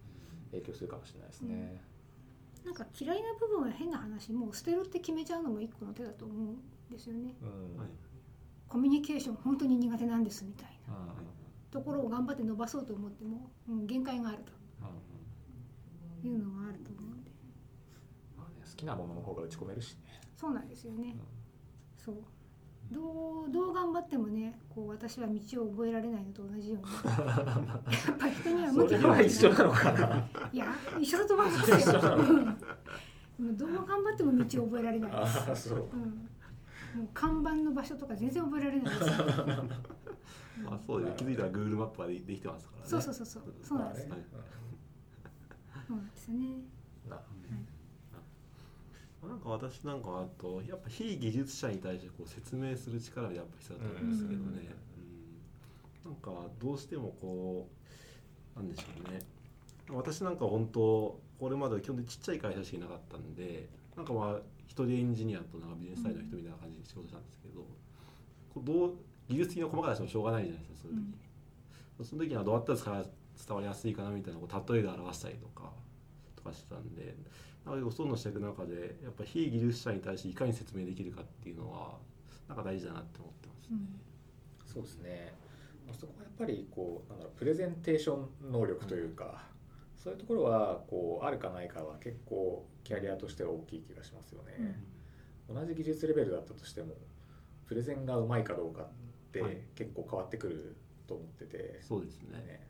影響するかもしれないですね。なんか嫌いな部分は変な話もう捨てるって決めちゃうのも一個の手だと思うんですよね。うんはいコミュニケーション本当に苦手なんですみたいな。うんところを頑張って伸ばそうと思っても、うん、限界があると。いうのがあると思うんで。まあね、好きなものの方が打ち込めるしね。そうなんですよね。うん。そう。どうどう頑張ってもねこう私は道を覚えられないのと同じように。やっぱ人には向き不向き一緒なのかな。いや一緒だと思いますよ。どう頑張っても道を覚えられないです。ああそう。うん看板の場所とか全然覚えられないです。よ まあそうですね。気づいたら Google マップはでできてますからね。そうそうそうそう。そうなんです。ね。そうなんですよね。うん。ななんか私なんかあとやっぱ非技術者に対してこう説明する力がやっぱ必要だと思うんですけどね、うん。なんかどうしてもこうなんでしょうね。私なんか本当これまでは基本的にちっちゃい会社しかいなかったんでなんかまあ一人エンジニアとなんかビジネスサイドの人みたいな感じで仕事したんですけど、こうどう技術的な細かい話もしょうがないじゃないですかそういう時に、その時にはどうやったら伝わ伝わりやすいかなみたいなこう例えで表したりとかとかしてたんでなんかそういうのをしていく中でやっぱ非技術者に対していかに説明できるかっていうのはなんか大事だなって思ってますね。そうですね。まあそこはやっぱりこうなんだろうプレゼンテーション能力というか、そういうところはこうあるかないかは結構キャリアとしては大きい気がしますよね。同じ技術レベルだったとしてもプレゼンがうまいかどうかってはい結構変わってくると思ってて、そうですね。ね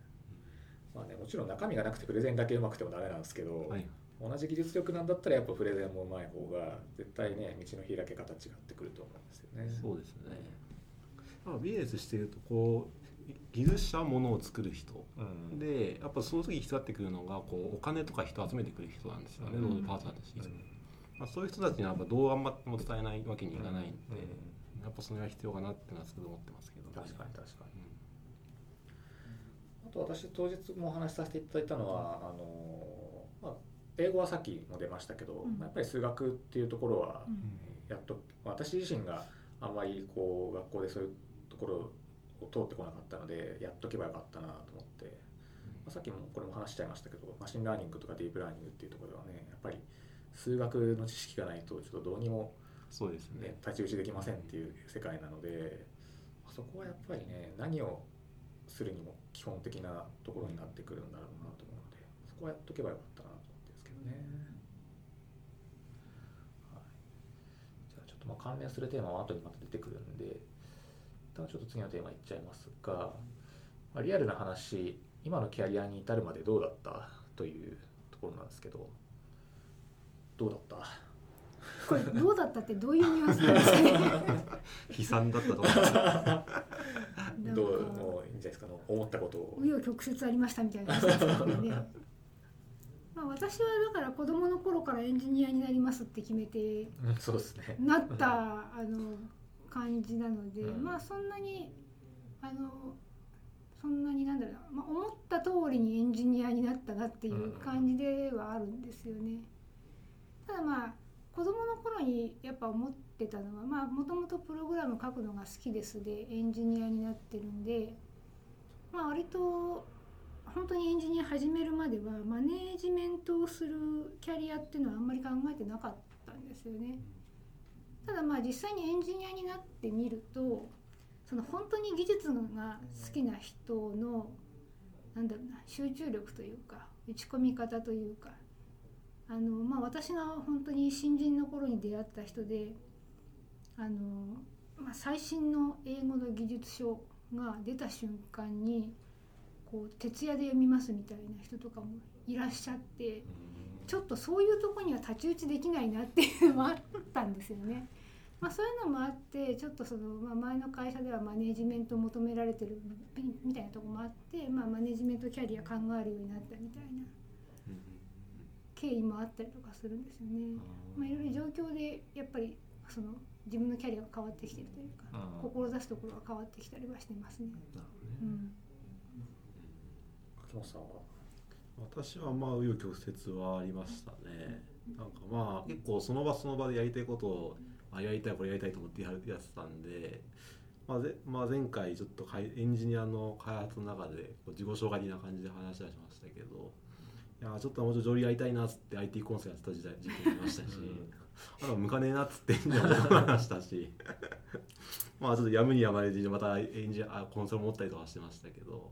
まあね、もちろん中身がなくてプレゼンだけうまくてもダメなんですけど、はい。同じ技術力なんだったらやっぱプレゼンもうまい方が絶対ね道の開け方違ってくると思うんですよね。そうですねまあビジネスしてるとこう技術者はものを作る人。うん。でやっぱその時必要になってくるのがこうお金とか人を集めてくる人なんですよね、うん。ロードパートナーとして、まあ、そういう人たちにはやっぱどう頑張っても伝えないわけにいかないんで、やっぱそれが必要かなってのはすごい思ってますけど、確かに確かに。うん。あと私当日もお話しさせていただいたのは、あのまあ、英語はさっきも出ましたけど、うん。やっぱり数学っていうところはうん。やっと私自身があんまりこう学校でそういうところを通ってこなかったのでやっとけばよかったなと思って、まあ、さっきもこれも話しちゃいましたけどマシンラーニングとかディープラーニングっていうところではねやっぱり数学の知識がないとちょっとどうにも、そうですね。ね、太刀打ちできませんっていう世界なのでそこはやっぱりね何をするにも基本的なところになってくるんだろうなと思うのでそこはやっとけばよかったなと思ってですけどね。はい、じゃあちょっとまあ関連するテーマは後にまた出てくるんで一旦ちょっと次のテーマいっちゃいますが、まあ、リアルな話今のキャリアに至るまでどうだったというところなんですけどどうだった？これどうだったってどういうニュアンスなんですか？ね 悲惨だったと思いますどうかもういいんじゃないですか？ね思ったことを。紆余曲折ありましたみたいな話ですけどね。まあ私はだから子供の頃からエンジニアになりますって決めてうんそうですね。なったあの感じなので、うんまあそんなにあのそんなになんだろうな、まあ、思った通りにエンジニアになったなっていう感じではあるんですよね。ただまあ子供の頃にやっぱ思ってたのはまあもともとプログラム書くのが好きですでエンジニアになってるんでまあ割と本当にエンジニア始めるまではマネージメントをするキャリアっていうのはあんまり考えてなかったんですよね。ただまあ実際にエンジニアになってみるとその本当に技術が好きな人のなんだろうな集中力というか打ち込み方というかあの、まあ、私が本当に新人の頃に出会った人であの、まあ、最新の英語の技術書が出た瞬間にこう徹夜で読みますみたいな人とかもいらっしゃって。ちょっとそういうとこには太刀打ちできないなっていうのもあったんですよね。まあ、そういうのもあってちょっとその、まあ、前の会社ではマネージメントを求められてるみみたいなとこもあって、まあ、マネージメントキャリア考えるようになったみたいな経緯もあったりとかするんですよね。まあ、いろいろ状況でやっぱりその自分のキャリアが変わってきてるというか、うん志すところが変わってきたりはしてますね。さんは私はまあ紆余曲折はありましたね。なんかまあ結構その場その場でやりたいことをあやりたいこれやりたいと思ってやるやってたんで、まあぜまあ、前回ちょっとエンジニアの開発の中で自己紹介的な感じで話はしましたけどいやちょっともうちょっと上流やりたいなっつって IT コンサルやってた時代時期もありましたし、あとは向かねえなっつって思いましたし まあちょっとやむにやまれずまたエンジニアあコンソール持ったりとかしてましたけど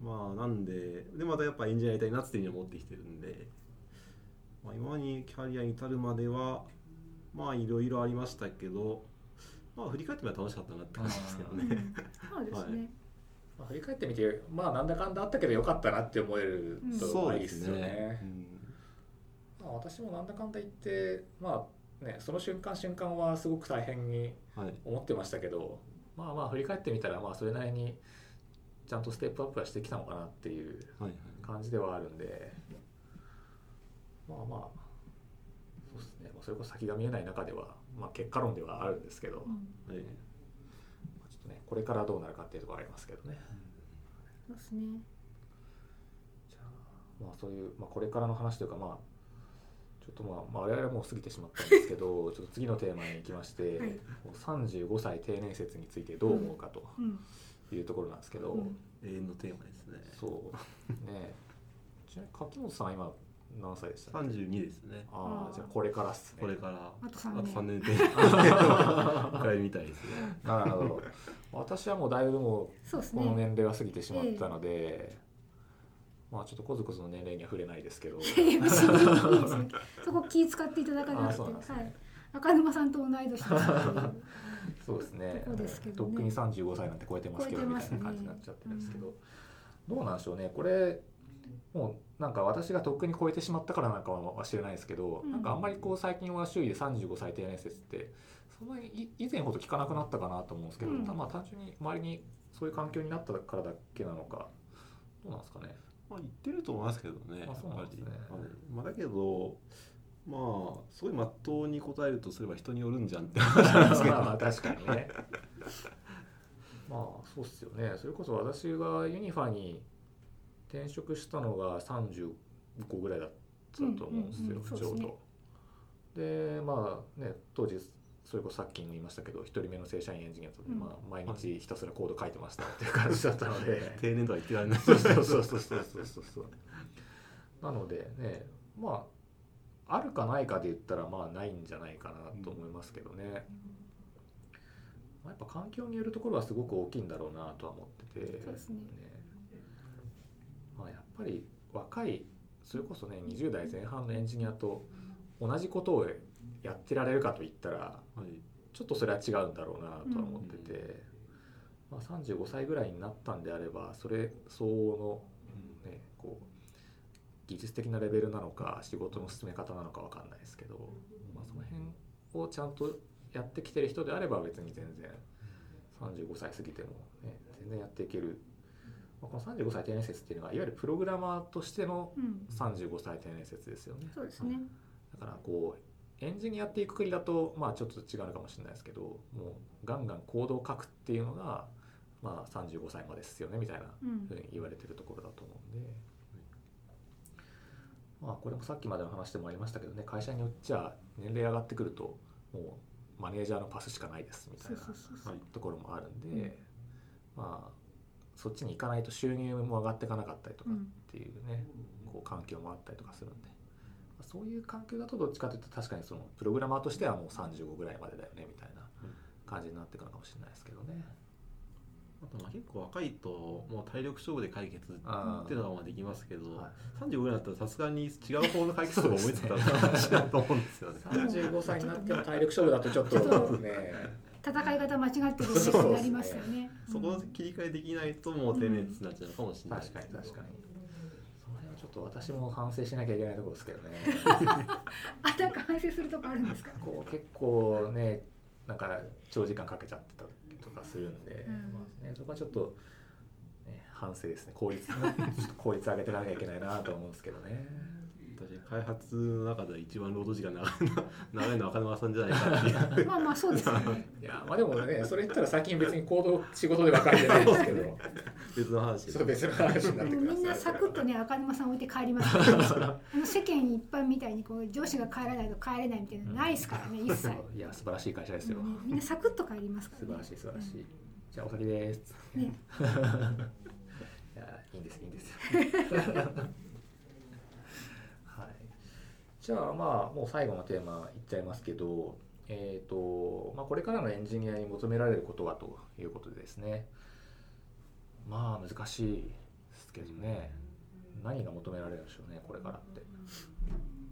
まあなんででまたやっぱエンジニアやりたいなっていうふうに思ってきてるんで、まあ、今にキャリアに至るまではまあいろいろありましたけどまあ振り返ってみたら楽しかったなって感じですけどね。うんそうですね。まあ、振り返ってみてまあなんだかんだあったけどよかったなって思えるといいですすよねね。。うんまあ、私もなんだかんだ言ってまあねその瞬間瞬間はすごく大変にはい思ってましたけどまあまあ振り返ってみたらまあそれなりにちゃんとステップアップはしてきたのかなっていうはいはい感じではあるんでまあまあそうですねまあそれこそ先が見えない中では、まあ、結果論ではあるんですけど、うん。ちょっとねこれからどうなるかっていうところはありますけどね。そうですね。じゃあまあそういう、まあ、これからの話というかまあちょっとまあ、まあ、我々はもう過ぎてしまったんですけど ちょっと次のテーマに行きまして、はい。もう35歳定年説についてどう思うかとうん。いうところなんですけど、うん。永遠のテーマですね。そう。ねちなみに柿本さんは今何歳でした三十二ですね。ああじゃあこれからっすね。これから。あと三年。あと三年で。迎えるみたいですね。なるほど。私はもうだいぶもそうですうこのね。年齢は過ぎてしまったので、まあちょっとコズコズの年齢には触れないですけど。いや別にいいですよ。そこ気使っていただかなあーくて、そうなんですね。はい。赤沼さんと同い年ですっていうそうですね。とこですけどね。とっくに35歳なんて超えてますけどみたい超えてますね。な感じになっちゃってるんですけど、どうなんでしょうね。これもうなんか私がとっくに超えてしまったからなんかは知れないですけど、うんなんかあんまりこう最近は周囲で35歳定年説ってそんなにい以前ほど聞かなくなったかなと思うんですけど、うんまあ単純に周りにそういう環境になったからだけなのかどうなんですかね。まあ言ってると思いますけどねあそうなんですねまあ、だけどまあすごいまっとうに答えるとすれば人によるんじゃんって話なんですけど まあまあ確かにね。まあそうっすよね。それこそ私がユニファに転職したのが35ぐらいだったと思うんですよ、うんうんうんちょうですねど。でまあね当時それこそさっきも言いましたけど一人目の正社員エンジニアと、うんまあ、毎日ひたすらコード書いてましたっていう感じだったので。定年とは言ってられないそうそうそうそうそうそうそうなのでねまああるかないかで言ったらまあないんじゃないかなと思いますけどね、まあ、やっぱ環境によるところはすごく大きいんだろうなとは思っててそうですねぱり若いそれこそね20代前半のエンジニアと同じことをやってられるかといったらはい。ちょっとそれは違うんだろうなとは思ってて、まあ、35歳ぐらいになったんであればそれ相応の、ね、こう技術的なレベルなのか仕事の進め方なのかわかんないですけど、まあ、その辺をちゃんとやってきてる人であれば別に全然35歳過ぎても、ね、全然やっていける、まあ、この35歳定年説っていうのはいわゆるプログラマーとしてのうん。35歳定年説ですよね。そうですね。だからこうエンジニアっていうくくりだとまあちょっと違うのかもしれないですけどもうガンガンコードを書くっていうのがまあ35歳までですよねみたいなうん。ふうに言われてるところだと思うんで、まあこれもさっきまでの話でもありましたけどね会社によっちゃ年齢上がってくるともうマネージャーのパスしかないですみたそいうなところもあるんで、うん。まあそっちに行かないと収入も上がっていかなかったりとかっうんていうね、こう環境もあったりとかするんで、まあそういう環境だとどっちかというと確かにそのプログラマーとしてはもう35ぐらいまでだよねみたいな感じになってくるのかもしれないですけどね。あとまあ結構若いともう体力勝負で解決っていうのがまあできますけど、はい35ぐらいだったらさすがに違う方の解決策を思いついたら話だと思うんですよね。35歳になっても体力勝負だとちょっとちょっとね戦い方間違ってるってなりますよね。そこの切り替えできないともう定年になっちゃうかもしれない。確かに確かに。その辺はちょっと私も反省しなきゃいけないところですけどね。あなんか反省するとこあるんですか？こう結構ねなんか長時間かけちゃってたりとかするんで、うん。まあね、そこはちょっと、ね、反省ですね。効率 ちょっと効率上げていかなきゃいけないなと思うんですけどね私開発の中で一番労働時間長いの長いのは赤沼さんじゃないかっていう。まあまあそうですよね。いや。まあでもねそれ言ったら最近別に行動仕事で分かれてないで。すけど別の話そう別の話。になってくるみんなサクッとね赤沼さん置いて帰ります あの世間一般みたいにこう上司が帰らないと帰れないみたいなのないですからね。一切、いや素晴らしい会社ですよ、ねみんなサクッと帰りますから、ね、素晴らしい素晴らしい、じゃあお先です。ね。いやいいんですいいんです。はいじゃあまあもう最後のテーマいっちゃいますけどえーとまあ、これからのエンジニアに求められることはということでですね。まあ難しいですけどね。何が求められるんでしょうねこれからって。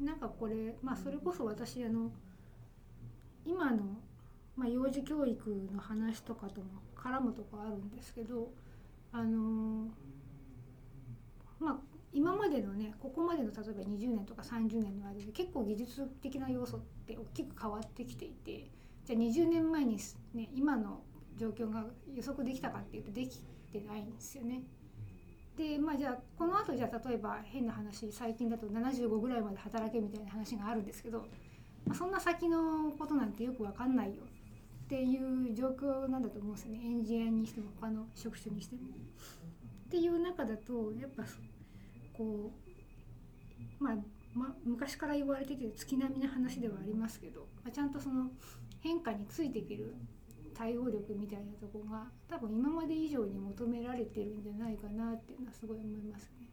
なんかこれまあそれこそ私あの今の、まあ、幼児教育の話とかとも絡むとこあるんですけどあのまあ今までのねここまでの例えば20年とか30年の間で結構技術的な要素って大きく変わってきていてじゃあ20年前に、ね、今の状況が予測できたかっていうとできてないんですよね。でまあじゃあこの後じゃあ例えば変な話最近だと75ぐらいまで働けみたいな話があるんですけど、まあ、そんな先のことなんてよく分かんないよっていう状況なんだと思うんですよねエンジニアにしても他の職種にしても。っていう中だとやっぱこうまあまあ、昔から言われてて月並みな話ではありますけど、まあ、ちゃんとその変化についていける対応力みたいなところが多分今まで以上に求められてるんじゃないかなっていうのはすごい思いますね。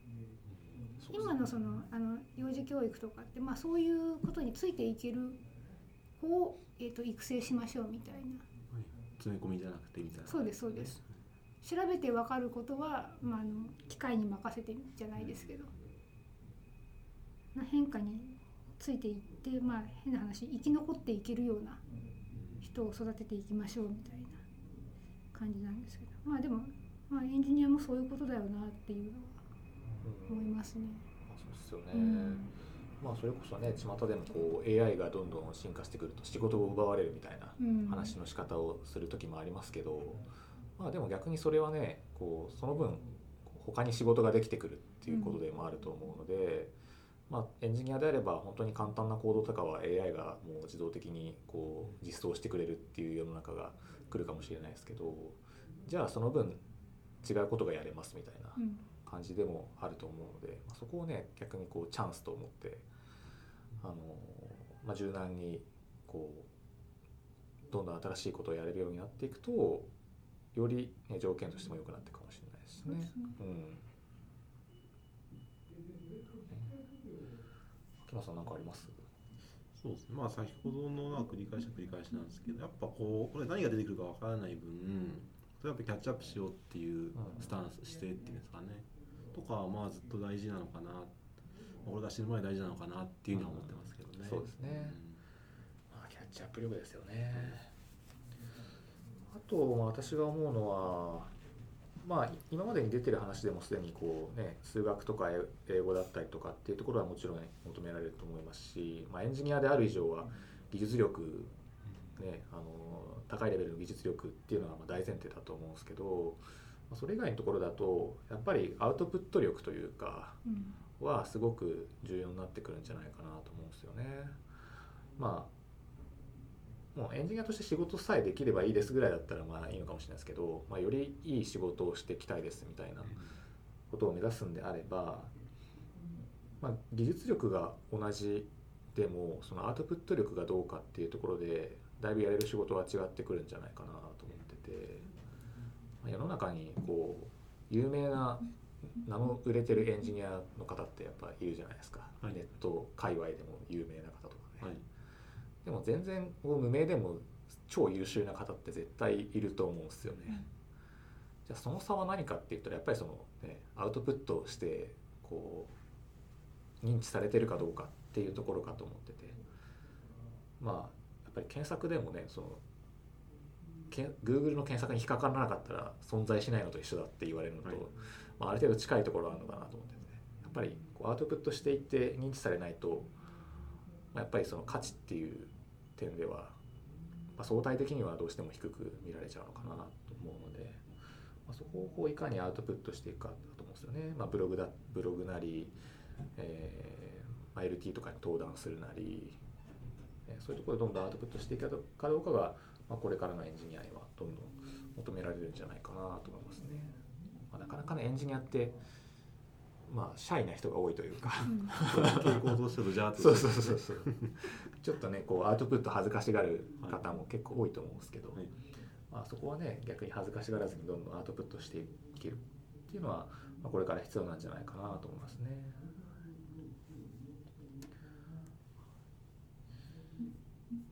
今のそのあの幼児教育とかって、まあ、そういうことについていける子を、えー、と育成しましょうみたいな。詰め込みじゃなくてみたいな。そうですそうです調べて分かることは、まあ、あの機械に任せてじゃないですけど。な変化についていって、まあ、変な話生き残っていけるような人を育てていきましょうみたいな感じなんですけど。まあでも、まあ、エンジニアもそういうことだよなっていうのはうん思いますね。まあそうですよね、うん。まあそれこそね巷でもこう AI がどんどん進化してくると仕事を奪われるみたいなうん。話の仕方をする時もありますけど、まあでも逆にそれはねこうその分他に仕事ができてくるっていうことでもあると思うので、まあ、エンジニアであれば本当に簡単なコードとかは AI がもう自動的にこう実装してくれるっていう世の中が来るかもしれないですけどじゃあその分違うことがやれますみたいなうん。感じでもあると思うので、まあ、そこをね逆にこうチャンスと思ってあの、まあ、柔軟にこうどんどん新しいことをやれるようになっていくとより、ね、条件としても良くなっていくかもしれないですしね。そうん。さん何かあります？そうですね。まあ先ほどのな繰り返し繰り返しなんですけどやっぱこうこれ何が出てくるかわからない分それやっぱキャッチアップしようっていうスタンス姿勢っていうんですかね。とかはまあずっと大事なのかな。俺が死ぬ前に大事なのかなっていうふうには思ってますけどね、そうですね。まあ、キャッチアップ力ですよね。あと、まあ、私が思うのは、まあ、今までに出てる話でもすでにこう、ね、数学とか英英語だったりとかっていうところはもちろん求められると思いますし、まあ、エンジニアである以上は技術力、ね、あの高いレベルの技術力っていうのはまあ大前提だと思うんですけど、まあそれ以外のところだとやっぱりアウトプット力というかうんはすごく重要になってくるんじゃないかなと思うんですよね。まあもうエンジニアとして仕事さえできればいいですぐらいだったらまあいいのかもしれないですけど、まあ、よりいい仕事をしていきたいですみたいなことを目指すんであれば、まあ、技術力が同じでもそのアウトプット力がどうかっていうところでだいぶやれる仕事は違ってくるんじゃないかなと思ってて、まあ世の中にこう有名な名の売れてるエンジニアの方ってやっぱいるじゃないですか、はい。ネット界隈でも有名な方とかね、はいでも全然こう無名でも超優秀な方って絶対いると思うんですよね、じゃあその差は何かって言ったらやっぱりその、ね、アウトプットしてこう認知されてるかどうかっていうところかと思ってて。まあやっぱり検索でもねそのけ Google の検索に引っかからなかったら存在しないのと一緒だって言われるのと、はい。まあ、ある程度近いところはあるのかなと思ってて、ね、やっぱりこうアウトプットしていって認知されないと、まあ、やっぱりその価値っていう点では、まあ、相対的にはどうしても低く見られちゃうのかなと思うので、まあ、そこをこういかにアウトプットしていくかだと思うんですよね。まあ、ブログだブログなり、えー、LT とかに登壇するなり、えそういうところでどんどんアウトプットしていくかどうかが、まあ、これからのエンジニアにはどんどん求められるんじゃないかなと思いますね。まあ、なかなかねエンジニアってまあシャイな人が多いというか。うんそうそうそうそう。ちょっとねこうアウトプット恥ずかしがる方も結構多いと思うんですけど、はい。まあ、そこはね逆に恥ずかしがらずにどんどんアウトプットしていけるっていうのは、まあ、これから必要なんじゃないかなと思いますね。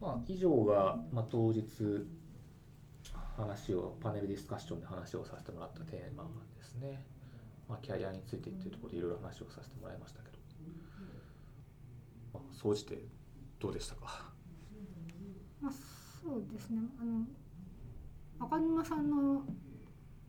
まあ、以上が、まあ、当日話をパネルディスカッションで話をさせてもらったテーマですね。まあ、キャリアについてっていうところでいろいろ話をさせてもらいましたけど、まあ、総じてどうでしたか？まあそうですね。あの赤沼さんの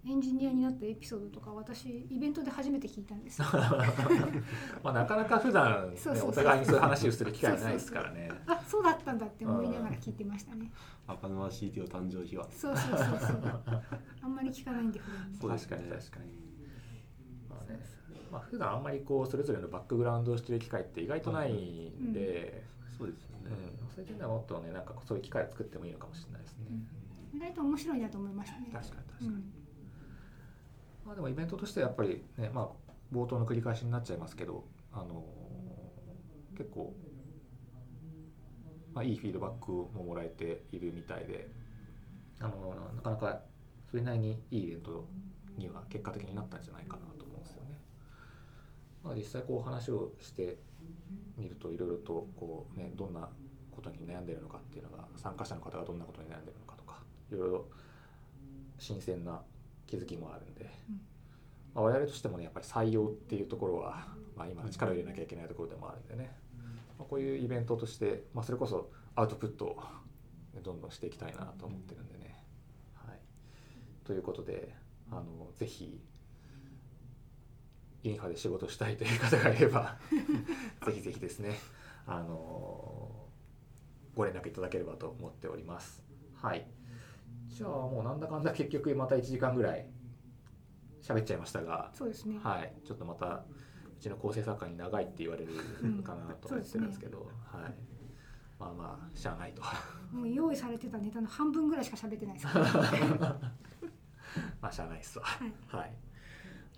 エンジニアになったエピソードとか私イベントで初めて聞いたんです。よ まあなかなか普段、ね、そうそうそう。お互いにそういう話をする機会ないですからね。あそうだったんだって思いながら聞いてましたね。赤沼 CTO 誕生秘話。そうそうそうそう。あんまり聞かないんでねそうですね。確かに確かにまあ普段あんまりこうそれぞれのバックグラウンドをしてる機会って意外とないんで、そうですよね、うんそういう点ではもっとねなんかそういう機会を作ってもいいのかもしれないですね。意外と面白いなと思いましたね確かに確かに。うんまあでもイベントとしてはやっぱりねまあ冒頭の繰り返しになっちゃいますけど、あのー結構まあいいフィードバックももらえているみたいで、あのーなかなかそれなりにいいイベントには結果的になったんじゃないかなと。まあ実際こう話をしてみるといろいろとこうねどんなことに悩んでるのかっていうのが参加者の方がどんなことに悩んでるのかとかいろいろ新鮮な気づきもあるんで、うん。まあ、我々としてもねやっぱり採用っていうところは、まあ、今力を入れなきゃいけないところでもあるんでね、まあ、こういうイベントとして、まあ、それこそアウトプットをどんどんしていきたいなと思ってるんでね。はい、ということであのぜひインファで仕事したいという方がいれば ぜひぜひですねあのご連絡いただければと思っております。はい。じゃあもうなんだかんだ結局また1時間ぐらい喋っちゃいましたがそうですね。はい。ちょっとまたうちの構成作家に長いって言われるかなと思ってるんですけど、はい。まあまあしゃあないと。もう用意されてたネタの半分ぐらいしか喋ってないです。まあしゃあないっすわ。はい。はい。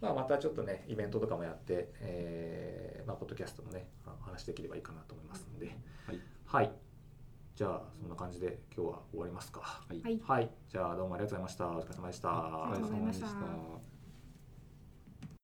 まあ、またちょっとね、イベントとかもやって、えーまあ、ポッドキャストもね、話できればいいかなと思いますんで。はい。はい。じゃあ、そんな感じで今日は終わりますか。はいはいはい。じゃあ、どうもありがとうございました。お疲れ様でした。ありがとうございましたお疲れ様でした